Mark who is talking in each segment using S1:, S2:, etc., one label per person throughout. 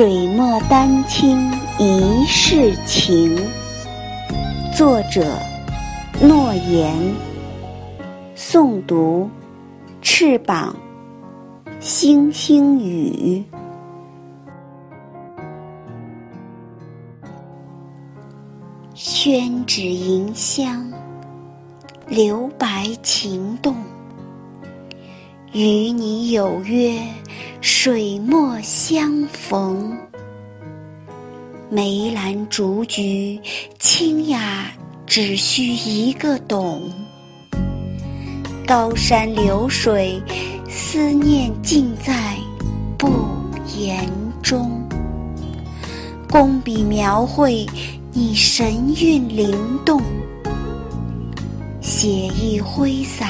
S1: 水墨丹青一世情。作者：诺言。诵读：翅膀。星星雨。宣纸迎香，留白情动。与你有约，水墨相逢。梅兰竹菊，清雅只需一个懂。高山流水，思念尽在不言中。工笔描绘，你神韵灵动；写意挥洒，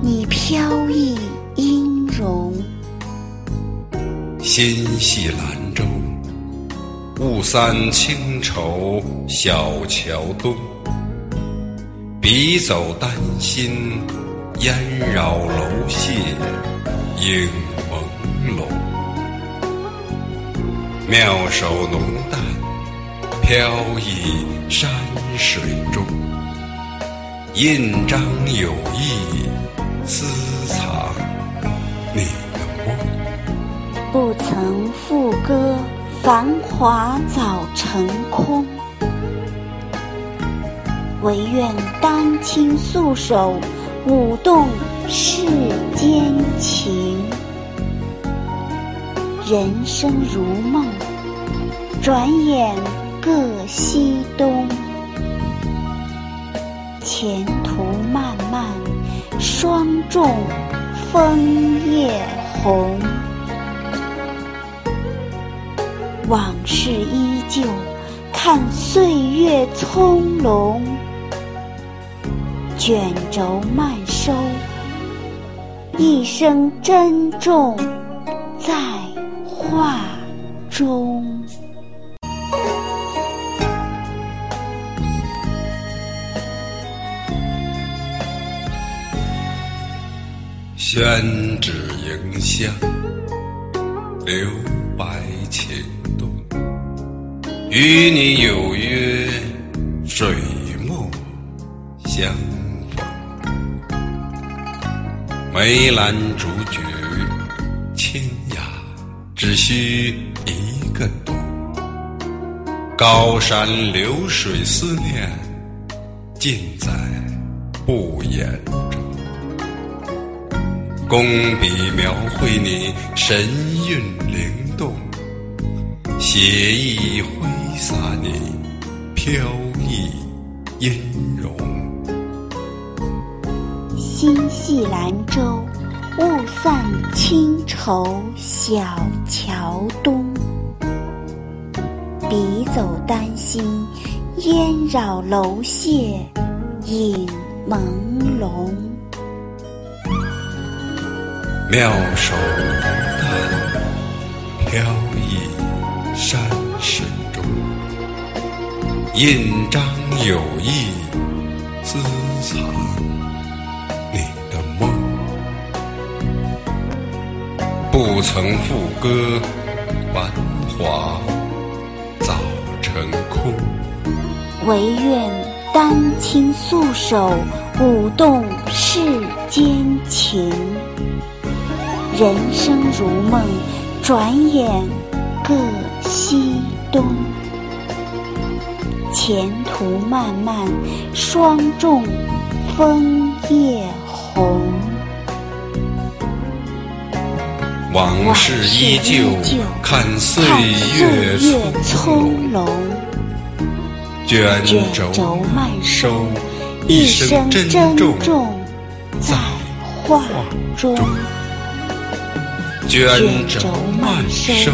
S1: 你飘逸容。
S2: 心系兰州，雾散轻愁小桥东。笔走丹心，烟绕楼榭影朦胧。妙手浓淡，飘逸山水中。印章有意，私藏
S1: 不曾赋歌，繁华早成空。唯愿丹青素手，舞动世间情。人生如梦，转眼各西东。前途漫漫，霜重枫叶红。往事依旧，看岁月葱茏。卷轴慢收，一生珍重在画中。
S2: 宣纸迎香，留白情动。与你有约，水墨相逢。梅兰竹菊，清雅只需一个懂。高山流水思念，尽在不言中。工笔描绘你神韵灵动，写意挥洒你飘逸音容。
S1: 心系兰州，雾散轻愁小桥东。笔走丹心，烟绕楼榭影朦胧。
S2: 妙手浓淡，飘逸山水中。印章有意，私藏你的梦。不曾赋歌，繁华早成空。
S1: 唯愿丹青素手，舞动世间情。人生如梦，转眼各西东。前途漫漫，霜重枫叶红。
S2: 往事依旧，看岁月葱茏。卷轴慢收，一生珍重在画中。卷轴慢收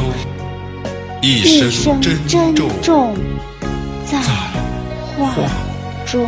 S2: 一声珍重在画中